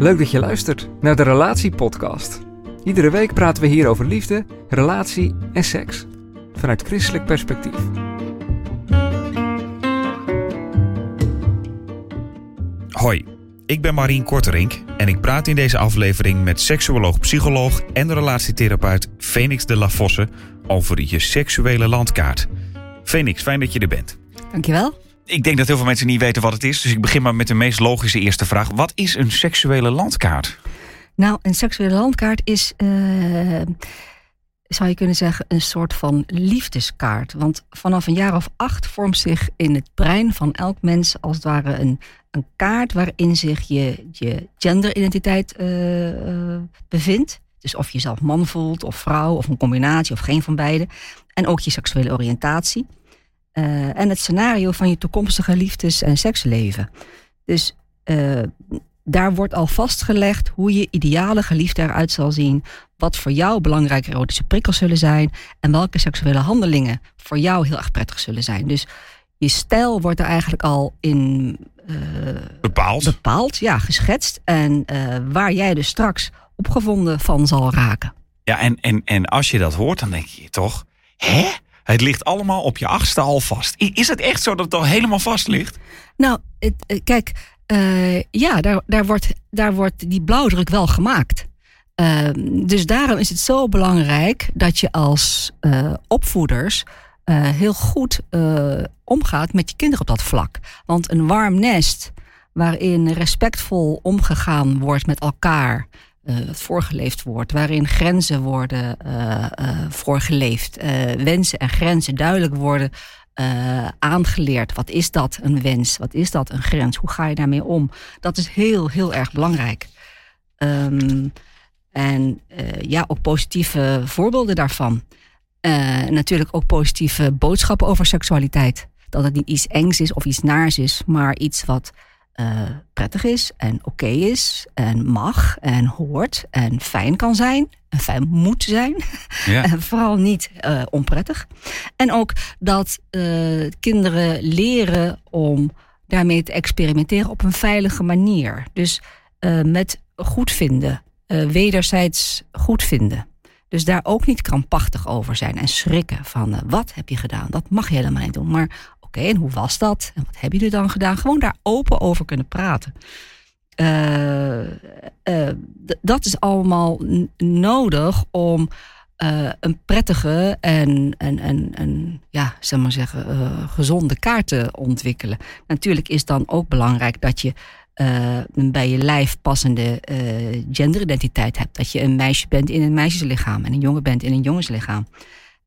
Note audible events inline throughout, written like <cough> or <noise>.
Leuk dat je luistert naar de Relatiepodcast. Iedere week praten we hier over liefde, relatie en seks. Vanuit christelijk perspectief. Hoi, ik ben Marien Korterink en ik praat in deze aflevering met seksuoloog, psycholoog en relatietherapeut Phoenix de la Fosse over je seksuele landkaart. Phoenix, fijn dat je er bent. Dankjewel. Ik denk dat heel veel mensen niet weten wat het is, dus ik begin maar met de meest logische eerste vraag. Wat is een seksuele landkaart? Nou, een seksuele landkaart is, eh, zou je kunnen zeggen, een soort van liefdeskaart. Want vanaf een jaar of acht vormt zich in het brein van elk mens als het ware een, een kaart waarin zich je, je genderidentiteit eh, eh, bevindt. Dus of je jezelf man voelt, of vrouw, of een combinatie, of geen van beide. En ook je seksuele oriëntatie. Uh, en het scenario van je toekomstige liefdes- en seksleven. Dus uh, daar wordt al vastgelegd hoe je ideale geliefde eruit zal zien. Wat voor jou belangrijke erotische prikkels zullen zijn. En welke seksuele handelingen voor jou heel erg prettig zullen zijn. Dus je stijl wordt er eigenlijk al in uh, bepaald. bepaald, ja, geschetst. En waar jij dus straks opgevonden van zal raken. Ja, en, en, en als je dat hoort, dan denk je toch, hè? Het ligt allemaal op je achtste al vast. Is het echt zo dat het al helemaal vast ligt? Nou, het, kijk, uh, ja, daar, daar, wordt, daar wordt die blauwdruk wel gemaakt. Uh, dus daarom is het zo belangrijk dat je als uh, opvoeders heel goed omgaat met je kinderen op dat vlak. Want een warm nest waarin respectvol omgegaan wordt met elkaar voorgeleefd wordt, waarin grenzen worden uh, uh, voorgeleefd, wensen en grenzen duidelijk worden aangeleerd. Wat is dat een wens? Wat is dat een grens? Hoe ga je daarmee om? Dat is heel, heel erg belangrijk. Um, en ja, ook positieve voorbeelden daarvan. natuurlijk ook positieve boodschappen over seksualiteit. Dat het niet iets engs is of iets naars is, maar iets wat uh, prettig is en oké okay is en mag en hoort en fijn kan zijn en fijn moet zijn. Ja. <laughs> en vooral niet uh, onprettig. En ook dat uh, kinderen leren om daarmee te experimenteren op een veilige manier. Dus met goed vinden, wederzijds goed vinden. Dus daar ook niet krampachtig over zijn en schrikken van wat heb je gedaan? Dat mag je helemaal niet doen. Maar oké, en hoe was dat? En wat hebben jullie dan gedaan? Gewoon daar open over kunnen praten. Uh, uh, dat is allemaal nodig om uh, een prettige en, en, en, en ja, zeg maar zeggen, gezonde kaart te ontwikkelen. Natuurlijk is dan ook belangrijk dat je een bij je lijf passende genderidentiteit hebt. Dat je een meisje bent in een meisjeslichaam en een jongen bent in een jongenslichaam.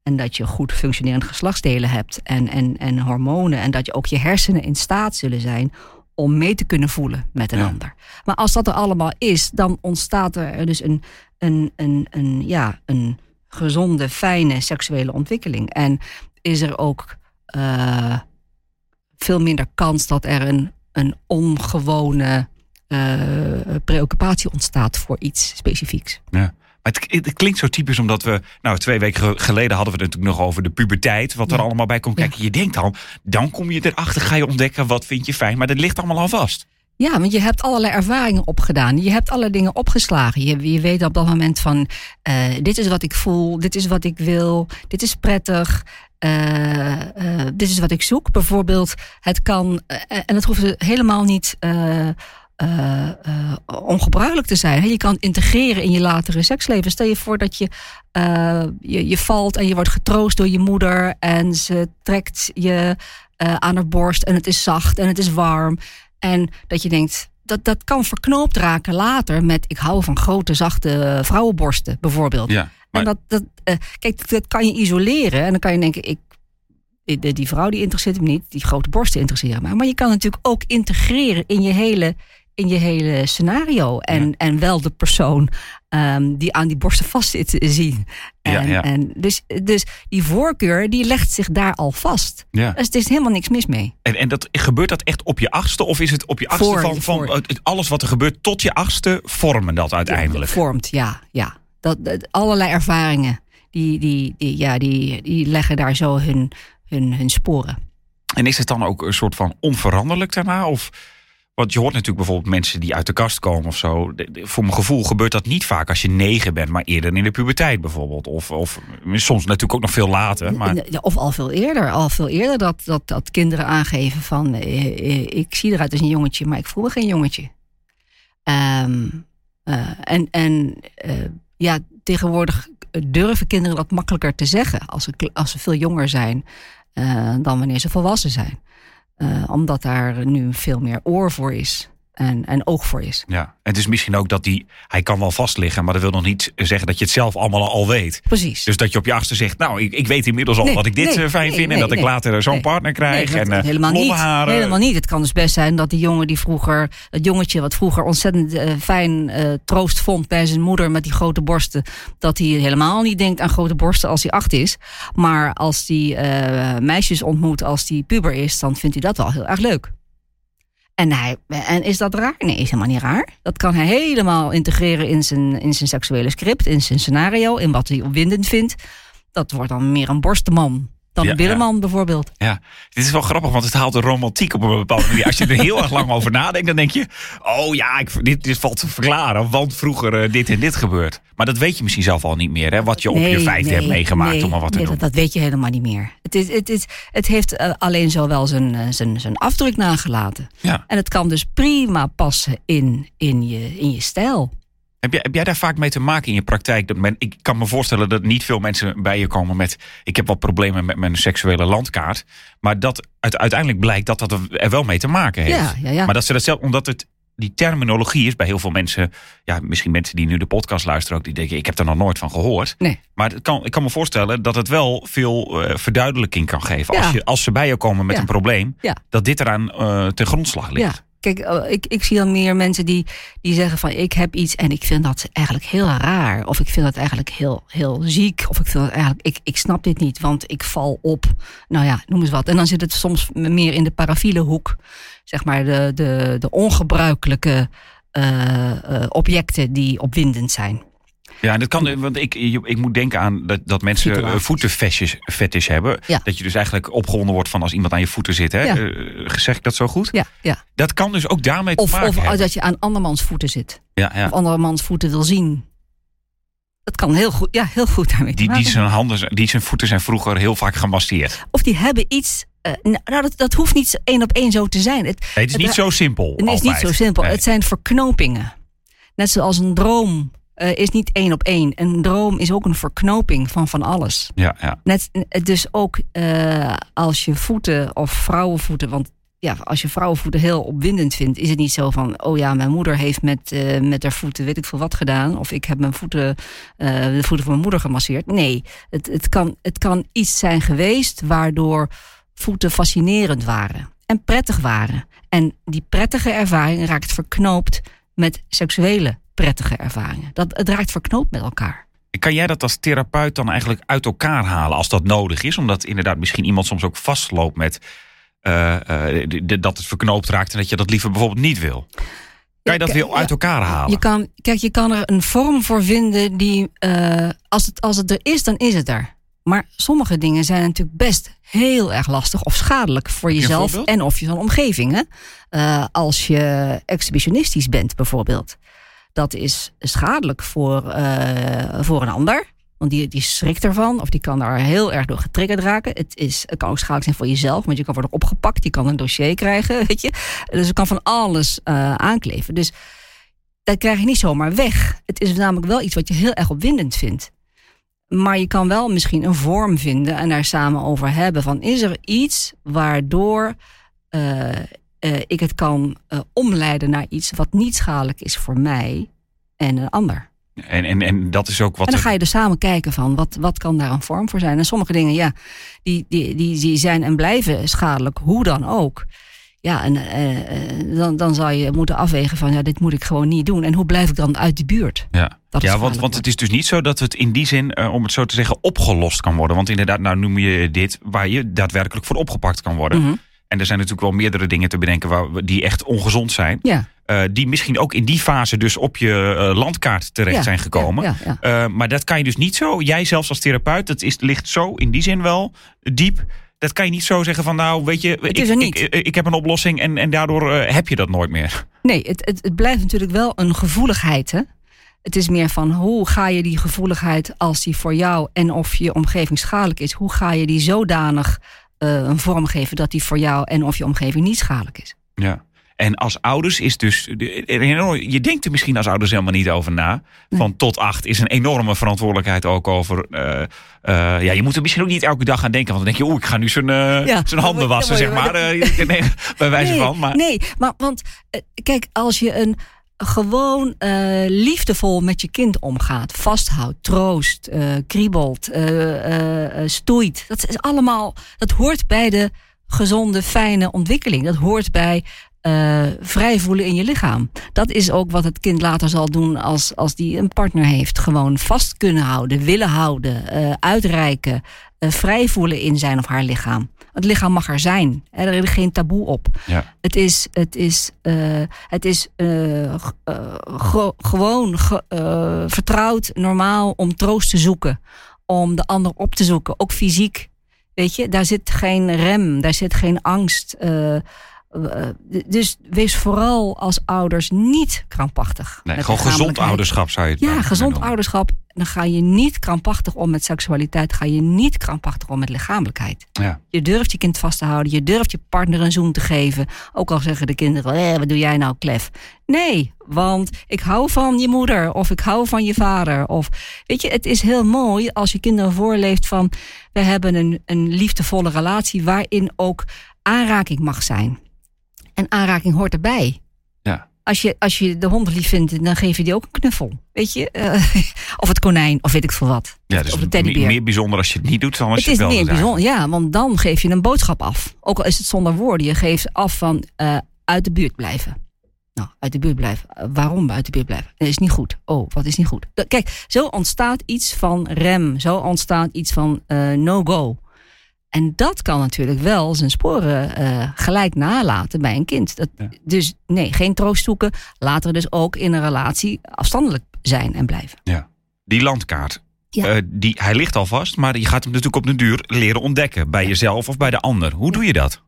En dat je goed functionerende geslachtsdelen hebt en, en, en hormonen. En dat je ook je hersenen in staat zullen zijn om mee te kunnen voelen met een ja. ander. Maar als dat er allemaal is, dan ontstaat er dus een, een, een, een, ja, een gezonde, fijne seksuele ontwikkeling. En is er ook uh, veel minder kans dat er een, een ongewone uh, preoccupatie ontstaat voor iets specifieks. Ja. Maar het, het, klinkt zo typisch omdat we, nou twee weken geleden hadden we het natuurlijk nog over de puberteit. Wat er ja. allemaal bij komt kijken. Ja. Je denkt dan, dan kom je erachter, ga je ontdekken wat vind je fijn. Maar dat ligt allemaal al vast. Ja, want je hebt allerlei ervaringen opgedaan. Je hebt alle dingen opgeslagen. Je, je weet op dat moment van, uh, dit is wat ik voel, dit is wat ik wil, dit is prettig. Uh, uh, dit is wat ik zoek. Bijvoorbeeld, het kan, en het hoeft helemaal niet uh, uh, ongebruikelijk te zijn. Je kan integreren in je latere seksleven. Stel je voor dat je, uh, je, je valt en je wordt getroost door je moeder en ze trekt je aan haar borst en het is zacht en het is warm. En dat je denkt, dat, dat kan verknoopt raken later met ik hou van grote, zachte vrouwenborsten bijvoorbeeld. Ja, maar... En dat, dat, kijk, dat kan je isoleren en dan kan je denken, ik die, die vrouw die interesseert hem niet, die grote borsten interesseren me. Maar je kan natuurlijk ook integreren in je hele, in je hele scenario. En, Ja. en wel de persoon ehm, die aan die borsten vastzit zien. En, Ja, ja. En dus, dus die voorkeur die legt zich daar al vast. Ja. Dus er is helemaal niks mis mee. En, en dat, gebeurt dat echt op je achtste? Of is het op je achtste Voor- van, van voor. alles wat er gebeurt tot je achtste vormen dat uiteindelijk? Vormt, ja. ja. Dat, dat- allerlei ervaringen, die, die, die, ja, die, die leggen daar zo hun, hun, hun sporen. En is het dan ook een soort van onveranderlijk daarna? Of, want je hoort natuurlijk bijvoorbeeld mensen die uit de kast komen of zo. De- de- Voor mijn gevoel gebeurt dat niet vaak als je negen bent, maar eerder in de puberteit bijvoorbeeld. Of, of soms natuurlijk ook nog veel later. Maar Of al veel eerder. Al veel eerder dat, dat, dat kinderen aangeven van... eh, eh, ik zie eruit als een jongetje, maar ik voel me geen jongetje. Ehm, eh, en en ja, tegenwoordig durven kinderen dat makkelijker te zeggen... als ze, als ze veel jonger zijn dan wanneer ze volwassen zijn. Eh, omdat daar nu veel meer oor voor is en, en oog voor is. ja, het is misschien ook dat die, hij kan wel vast liggen, maar dat wil nog niet zeggen dat je het zelf allemaal al weet. Precies. Dus dat je op je achtste zegt, nou, ik, ik weet inmiddels al Nee, dat ik dit nee, eh, fijn nee, vind en dat ik later zo'n partner krijg en eh, helemaal niet. Helemaal niet. Het kan dus best zijn dat die jongen die vroeger, het jongetje wat vroeger ontzettend eh, fijn eh, troost vond bij zijn moeder met die grote borsten, dat hij helemaal niet denkt aan grote borsten als hij acht is. Maar als hij eh, meisjes ontmoet als hij puber is, dan vindt hij dat wel heel erg leuk. En, hij, en is dat raar? Nee, is helemaal niet raar. Dat kan hij helemaal integreren in zijn, in zijn seksuele script, in zijn scenario, in wat hij opwindend vindt. Dat wordt dan meer een borstenman dan Ja, een billenman bijvoorbeeld. Ja, dit is wel grappig, want het haalt de romantiek op een bepaalde manier. Als je er heel erg lang over nadenkt, dan denk je... oh ja, ik, dit, dit valt te verklaren, want vroeger eh, dit en dit gebeurt. Maar dat weet je misschien zelf al niet meer, hè? Wat je op je vijfde hebt meegemaakt, nee, om maar wat te doen. Dat, dat weet je helemaal niet meer. Het, is, het, is, het heeft eh, alleen zo wel zijn, eh, zijn, zijn afdruk nagelaten. Ja. En het kan dus prima passen in, in, je, in je stijl. Heb, jij, heb jij daar vaak mee te maken in je praktijk? Dat men, ik kan me voorstellen dat niet veel mensen bij je komen met... ik heb wat problemen met mijn seksuele landkaart. Maar dat uiteindelijk blijkt dat dat er wel mee te maken heeft. Ja, ja, ja. Maar dat ze dat zelf, omdat het die terminologie is bij heel veel mensen, ja, misschien mensen die nu de podcast luisteren ook, die denken: ik heb er nog nooit van gehoord. Nee. Maar het kan, ik kan me voorstellen dat het wel veel eh, verduidelijking kan geven. Ja. Als, je, als ze bij je komen met Ja. een probleem, Ja. dat dit eraan eh ten grondslag ligt. Kijk, eh, ik, ik zie dan meer mensen die, die zeggen van ik heb iets en ik vind dat eigenlijk heel raar. Of ik vind dat eigenlijk heel, heel ziek. Of ik vind dat eigenlijk, ik, ik snap dit niet, want ik val op. Nou ja, noem eens wat. En dan zit het soms meer in de parafiele hoek. Zeg maar de, de, de ongebruikelijke eh, eh, objecten die opwindend zijn. Ja, en dat kan, want ik, ik moet denken aan dat, dat mensen eh, Situaties. voetenfetish hebben. Ja. Dat je dus eigenlijk opgewonden wordt van als iemand aan je voeten zit. Hè? Ja. Eh, zeg ik dat zo goed? Ja, ja. Dat kan dus ook daarmee te Of, maken of hebben. dat je aan andermans voeten zit. ja, ja. Of andermans voeten wil zien. Dat kan heel goed, ja, heel goed daarmee te Die, die, zijn handen, die zijn voeten zijn vroeger heel vaak gemasseerd. Of die hebben iets. eh, nou, dat, dat hoeft niet één op één zo te zijn. Het, Nee, het is niet zo simpel. het is niet zo simpel. Nee. Het zijn verknopingen. Net zoals een droom eh, is niet één op één. Een droom is ook een verknoping van van alles. Ja, ja. Net, dus ook eh, als je voeten of vrouwenvoeten. Want ja, als je vrouwenvoeten heel opwindend vindt, is het niet zo van: oh ja, mijn moeder heeft met, eh, met haar voeten weet ik veel wat gedaan. Of ik heb mijn voeten, eh, de voeten van mijn moeder gemasseerd. Nee, het, het, kan, het kan iets zijn geweest waardoor voeten fascinerend waren en prettig waren. En die prettige ervaring raakt verknoopt met seksuele prettige ervaringen. Dat, het raakt verknoopt met elkaar. Kan jij dat als therapeut dan eigenlijk uit elkaar halen als dat nodig is? Omdat inderdaad misschien iemand soms ook vastloopt met eh, eh, dat het verknoopt raakt en dat je dat liever bijvoorbeeld niet wil. Kan je dat weer uit elkaar halen? Je kan, kijk, je kan er een vorm voor vinden die, eh, als, het, als het er is, dan is het er. Maar sommige dingen zijn natuurlijk best heel erg lastig of schadelijk voor je jezelf en of je zo'n omgeving. Hè? Als je exhibitionistisch bent, bijvoorbeeld. Dat is schadelijk voor, eh, voor een ander. Want die, die schrikt ervan, of die kan daar heel erg door getriggerd raken. Het, is, het kan ook schadelijk zijn voor jezelf, want je kan worden opgepakt, je kan een dossier krijgen, <laughs> weet je. Dus er kan van alles eh, aankleven. Dus dat krijg je niet zomaar weg. Het is namelijk wel iets wat je heel erg opwindend vindt. Maar je kan wel misschien een vorm vinden en daar samen over hebben. Van is er iets waardoor eh, eh, ik het kan eh, omleiden naar iets wat niet schadelijk is voor mij en een ander. En, en, en dat is ook wat. En dan ga je er samen kijken van wat, wat kan daar een vorm voor zijn. En sommige dingen, ja, die, die, die, die zijn en blijven schadelijk, hoe dan ook. Ja, en eh, dan, dan zal je moeten afwegen van ja, dit moet ik gewoon niet doen. En hoe blijf ik dan uit de buurt? Ja, ja want, want het is dus niet zo dat het in die zin, om het zo te zeggen, opgelost kan worden. Want inderdaad, nou noem je dit waar je daadwerkelijk voor opgepakt kan worden. Mhm. En er zijn natuurlijk wel meerdere dingen te bedenken waar, die echt ongezond zijn. Ja, Eh, die misschien ook in die fase dus op je eh, landkaart terecht ja, zijn gekomen. Ja, ja, ja. Eh, maar dat kan je dus niet zo, jij zelfs als therapeut, dat is, ligt zo in die zin wel diep. Dat kan je niet zo zeggen van nou, weet je, ik. Ik, ik, ik heb een oplossing en, en daardoor heb je dat nooit meer. Nee, het, het, het blijft natuurlijk wel een gevoeligheid. Hè? Het is meer van hoe ga je die gevoeligheid, als die voor jou en of je omgeving schadelijk is, hoe ga je die zodanig een vorm geven dat die voor jou en of je omgeving niet schadelijk is? Ja. En als ouders is dus. Je denkt er misschien als ouders helemaal niet over na. Van tot acht is een enorme verantwoordelijkheid ook over. eh, eh, ja, je moet er misschien ook niet elke dag aan denken. Want dan denk je, oeh, ik ga nu zijn, eh, Ja, zijn handen wassen, zeg maar. Eh, <laughs> nee, bij wijze nee, van. Maar, nee, maar want eh, kijk, als je een gewoon eh, liefdevol met je kind omgaat, vasthoudt, troost, eh, kriebelt, eh, stoeit, dat is allemaal, dat hoort bij de gezonde, fijne ontwikkeling. Dat hoort bij eh, vrij voelen in je lichaam. Dat is ook wat het kind later zal doen als, als die een partner heeft. Gewoon vast kunnen houden, willen houden, eh, uitreiken, eh, vrij voelen in zijn of haar lichaam. Het lichaam mag er zijn. Er is geen taboe op. ja. Het is, het is, eh, het is gewoon ge- vertrouwd, normaal om troost te zoeken. Om de ander op te zoeken, ook fysiek. Weet je, daar zit geen rem, daar zit geen angst. Eh, eh, dus wees vooral als ouders niet krampachtig. Nee, gewoon gezond ouderschap zou je het Ja, gezond ouderschap. Dan ga je niet krampachtig om met seksualiteit. Ga je niet krampachtig om met lichamelijkheid. Ja. Je durft je kind vast te houden. Je durft je partner een zoen te geven. Ook al zeggen de kinderen, eh, wat doe jij nou klef? Nee, want ik hou van je moeder. Of ik hou van je vader. Of, weet je, het is heel mooi als je kinderen voorleeft van... we hebben een, een liefdevolle relatie waarin ook aanraking mag zijn. En aanraking hoort erbij. Ja. Als je, als je de hond lief vindt, dan geef je die ook een knuffel. Weet je? Eh, <laughs> of het konijn, of weet ik veel wat. Ja, dus of de teddybeer. meer bijzonder als je het niet doet dan als Het je is het wel meer bijzonder, ja, want dan geef je een boodschap af. Ook al is het zonder woorden. Je geeft af van eh, uit de buurt blijven. Nou, uit de buurt blijven. Eh, waarom uit de buurt blijven? Dat is niet goed. Oh, wat is niet goed? Kijk, zo ontstaat iets van rem. Zo ontstaat iets van no-go. En dat kan natuurlijk wel zijn sporen eh, gelijk nalaten bij een kind. Dat, Ja. Dus nee, geen troost zoeken. Later dus ook in een relatie afstandelijk zijn en blijven. Ja. Die landkaart. Ja. eh, die, hij ligt al vast, maar je gaat hem natuurlijk op de duur leren ontdekken. Bij jezelf of bij de ander. Hoe doe je dat?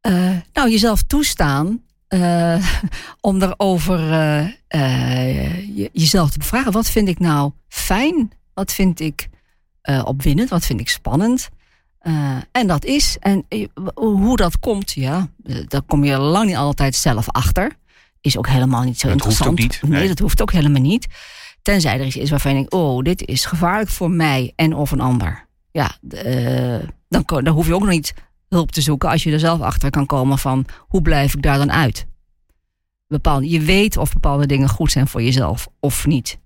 Eh, nou, jezelf toestaan eh, <laughs> om erover eh, eh, je- jezelf te bevragen. Wat vind ik nou fijn? Wat vind ik eh, opwindend? Wat vind ik spannend? Eh, en dat is. En eh, hoe dat komt, ja, eh, daar kom je lang niet altijd zelf achter. Is ook helemaal niet zo Dat hoeft interessant. ook niet, Nee, nee. dat hoeft ook helemaal niet. Tenzij er iets is waarvan je denkt, oh, dit is gevaarlijk voor mij en of een ander. Ja, dan, dan hoef je ook nog niet hulp te zoeken als je er zelf achter kan komen van hoe blijf ik daar dan uit. Bepaalde, je weet of bepaalde dingen goed zijn voor jezelf of niet.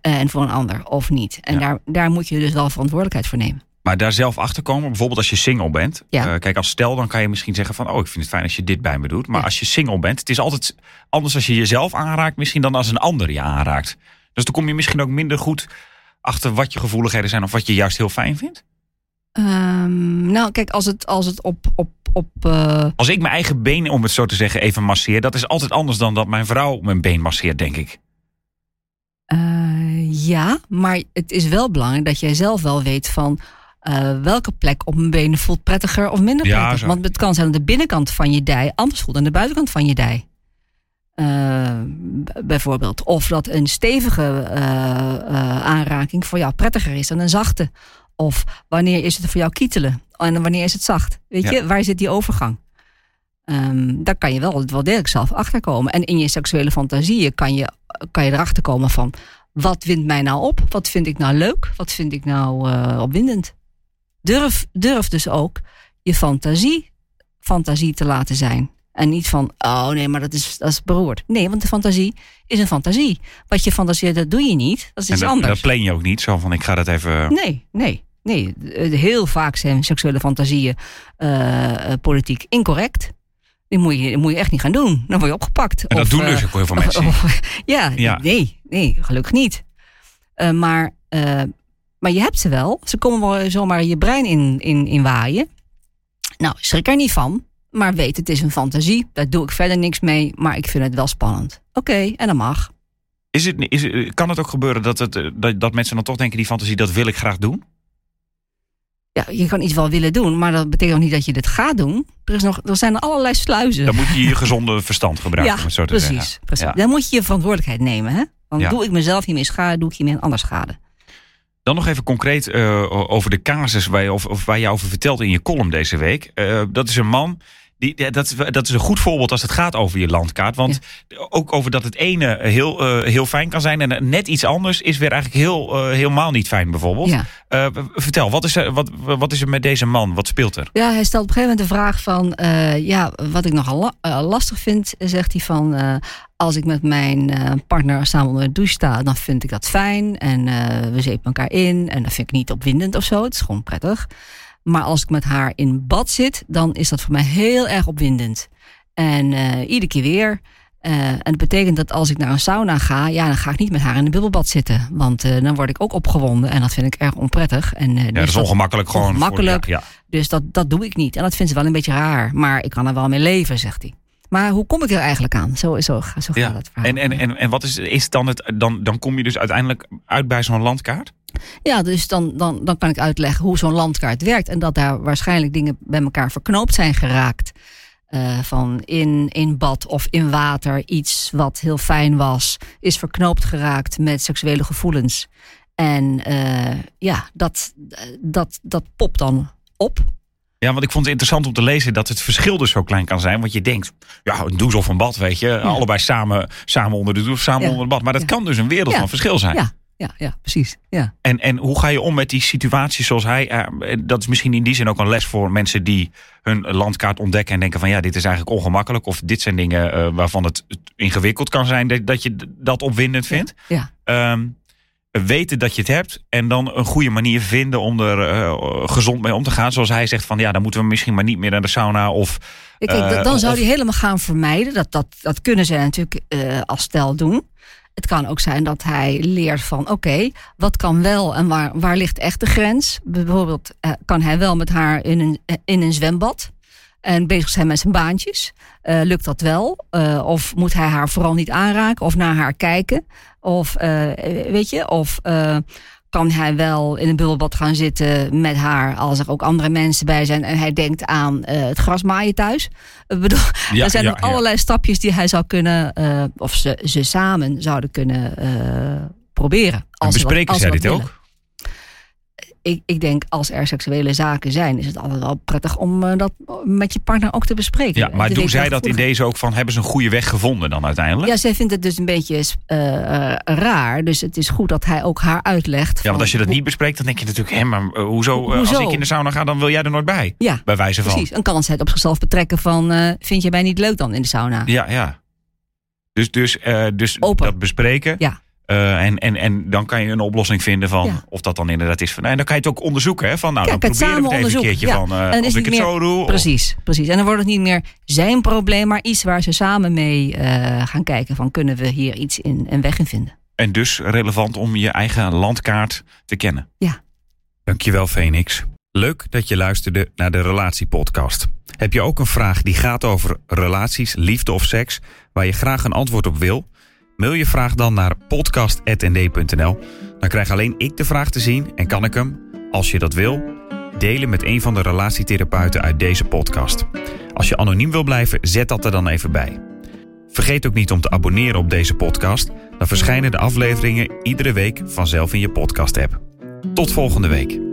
En voor een ander of niet. En Ja. daar, daar moet je dus wel verantwoordelijkheid voor nemen. Maar daar zelf achter komen, bijvoorbeeld als je single bent. Ja. Eh, kijk, als stel, dan kan je misschien zeggen van... oh, ik vind het fijn als je dit bij me doet. Maar Ja. als je single bent, het is altijd anders als je jezelf aanraakt... misschien dan als een ander je aanraakt. Dus dan kom je misschien ook minder goed achter wat je gevoeligheden zijn... of wat je juist heel fijn vindt. Ehm, nou, kijk, als het, als het op. op, op eh, Als ik mijn eigen been, om het zo te zeggen, even masseer... dat is altijd anders dan dat mijn vrouw mijn been masseert, denk ik. eh, ja, maar het is wel belangrijk dat jij zelf wel weet van. Eh, welke plek op mijn benen voelt prettiger of minder Ja, prettig. zo. Want het kan zijn dat de binnenkant van je dij anders voelt dan de buitenkant van je dij. Eh, bijvoorbeeld. Of dat een stevige eh, aanraking voor jou prettiger is dan een zachte. Of wanneer is het voor jou kietelen en wanneer is het zacht? Weet Ja. je, waar zit die overgang? Ehm, daar kan je wel, wel degelijk zelf achterkomen. En in je seksuele fantasieën kan je, kan je erachter komen van... wat wint mij nou op? Wat vind ik nou leuk? Wat vind ik nou opwindend? Durf, durf dus ook je fantasie, fantasie te laten zijn. En niet van, oh nee, maar dat is, dat is beroerd. Nee, want de fantasie is een fantasie. Wat je fantaseert, dat doe je niet. Dat is En iets dat, anders. dat plan je ook niet, zo van ik ga dat even... Nee, nee, nee. Eh, Heel vaak zijn seksuele fantasieën eh, eh, politiek incorrect. Die moet, je, die moet je echt niet gaan doen. Dan word je opgepakt. En dat Of, doen dus ook heel veel <laughs> mensen. of- ja, Ja. nee, nee, gelukkig niet. Maar, maar je hebt ze wel. Ze komen wel zomaar je brein in, in, in waaien. Nou, schrik er niet van. Maar weet, het is een fantasie. Daar doe ik verder niks mee. Maar ik vind het wel spannend. Oké, en dat mag. Is het, is het- kan het ook gebeuren dat, het, eh, dat, dat mensen dan toch denken... die fantasie, dat wil ik graag doen? Ja, je kan iets wel willen doen, maar dat betekent nog niet dat je dit gaat doen. Er, is nog, er zijn allerlei sluizen. Dan moet je je gezonde verstand gebruiken, ja, om het zo te precies. zeggen. precies. Ja. Dan moet je je verantwoordelijkheid nemen. Hè? Dan Ja. doe ik mezelf hiermee schade, doe ik hiermee een ander schade. Dan nog even concreet eh, over de casus waar je, of, of waar je over vertelt in je column deze week. Eh, dat is een man. Die, dat, dat is een goed voorbeeld als het gaat over je landkaart. Want ook over dat het ene heel, eh, heel fijn kan zijn en net iets anders is weer eigenlijk heel, eh, helemaal niet fijn bijvoorbeeld. Ja. Eh, vertel, wat is, er, wat, wat is er met deze man? Wat speelt er? ja, hij stelt op een gegeven moment de vraag van... eh, ja, wat ik nogal la- eh, lastig vind, zegt hij van... eh, als ik met mijn eh, partner samen onder de douche sta... dan vind ik dat fijn en eh, we zeepen elkaar in... en dat vind ik niet opwindend of zo. Het is gewoon prettig. Maar als ik met haar in bad zit... dan is dat voor mij heel erg opwindend. En eh, iedere keer weer... Eh, en dat betekent dat als ik naar een sauna ga, ja, dan ga ik niet met haar in een bubbelbad zitten. Want eh, dan word ik ook opgewonden en dat vind ik erg onprettig. En, Ja, dus dat is ongemakkelijk gewoon. ja, ja. dus dat, dat doe ik niet. En dat vindt ze wel een beetje raar. Maar ik kan er wel mee leven, zegt hij. Maar hoe kom ik er eigenlijk aan? Zo, zo, zo gaat Ja. het verhaal. En, en, en, en wat is, is dan het? Dan, dan kom je dus uiteindelijk uit bij zo'n landkaart? Ja, dus dan, dan, dan kan ik uitleggen hoe zo'n landkaart werkt. En dat daar waarschijnlijk dingen bij elkaar verknoopt zijn geraakt. Eh, van in, in bad of in water iets wat heel fijn was, is verknoopt geraakt met seksuele gevoelens. En eh, ja, dat, dat, dat popt dan op. Ja, want ik vond het interessant om te lezen dat het verschil dus zo klein kan zijn. Want je denkt, ja, een douche of een bad, weet je. Allebei samen, samen onder de douche, samen Ja. onder het bad. Maar dat Ja. kan dus een wereld van verschil zijn. Ja, ja, ja precies. Ja. En, en hoe ga je om met die situaties zoals hij? eh, dat is misschien in die zin ook een les voor mensen die hun landkaart ontdekken en denken van ja, dit is eigenlijk ongemakkelijk. Of dit zijn dingen eh, waarvan het ingewikkeld kan zijn dat, dat je dat opwindend vindt. ja. Ehm, weten dat je het hebt en dan een goede manier vinden om er eh, gezond mee om te gaan. Zoals hij zegt van ja, dan moeten we misschien maar niet meer naar de sauna of Kijk, dan zou die helemaal gaan vermijden. Dat, dat, dat kunnen ze natuurlijk als stel doen. Het kan ook zijn dat hij leert van oké, wat kan wel en waar, waar ligt echt de grens? Bijvoorbeeld eh, kan hij wel met haar in een, eh, in een zwembad en bezig zijn met zijn baantjes. Eh, lukt dat wel? Of moet hij haar vooral niet aanraken of naar haar kijken? Of weet je, of kan hij wel in een bubbelbad gaan zitten met haar als er ook andere mensen bij zijn en hij denkt aan eh, het grasmaaien thuis. Ik bedoel, Ja, er zijn ja, allerlei stapjes die hij zou kunnen, eh, of ze, ze samen zouden kunnen eh, proberen. En Als ze wat- bespreken zij dit ook? Ik, ik denk als er seksuele zaken zijn, is het altijd wel prettig om eh, dat met je partner ook te bespreken. Ja, maar doen zij dat in deze ook van hebben ze een goede weg gevonden dan uiteindelijk? ja, zij vindt het dus een beetje eh, eh, raar. Dus het is goed dat hij ook haar uitlegt. Ja, want als je dat niet bespreekt, dan denk je natuurlijk, hé, maar hoezo, als ik in de sauna ga, dan wil jij er nooit bij. Ja, Bij wijze van. precies. Dan kan ze het op zichzelf betrekken van... vind je mij niet leuk dan in de sauna? Ja, ja. Dus, dus, dus Open. dat bespreken. Ja. Eh, en, en, en dan kan je een oplossing vinden van Ja. of dat dan inderdaad is. Van, en dan kan je het ook onderzoeken. Hè, van, nou, Kijk, dan proberen we het een keertje van ja. eh, En is als ik het meer- zo doe. of- Precies, precies. En dan wordt het niet meer zijn probleem, maar iets waar ze samen mee eh, gaan kijken van kunnen we hier iets in een weg in vinden. En dus relevant om je eigen landkaart te kennen. Ja. Dankjewel, Phoenix. Leuk dat je luisterde naar de Relatiepodcast. Heb je ook een vraag die gaat over relaties, liefde of seks, waar je graag een antwoord op wil? Mail je vraag dan naar podcast.nd.nl. Dan krijg alleen ik de vraag te zien en kan ik hem, als je dat wil, delen met een van de relatietherapeuten uit deze podcast. Als je anoniem wil blijven, zet dat er dan even bij. Vergeet ook niet om te abonneren op deze podcast. Dan verschijnen de afleveringen iedere week vanzelf in je podcast-app. Tot volgende week.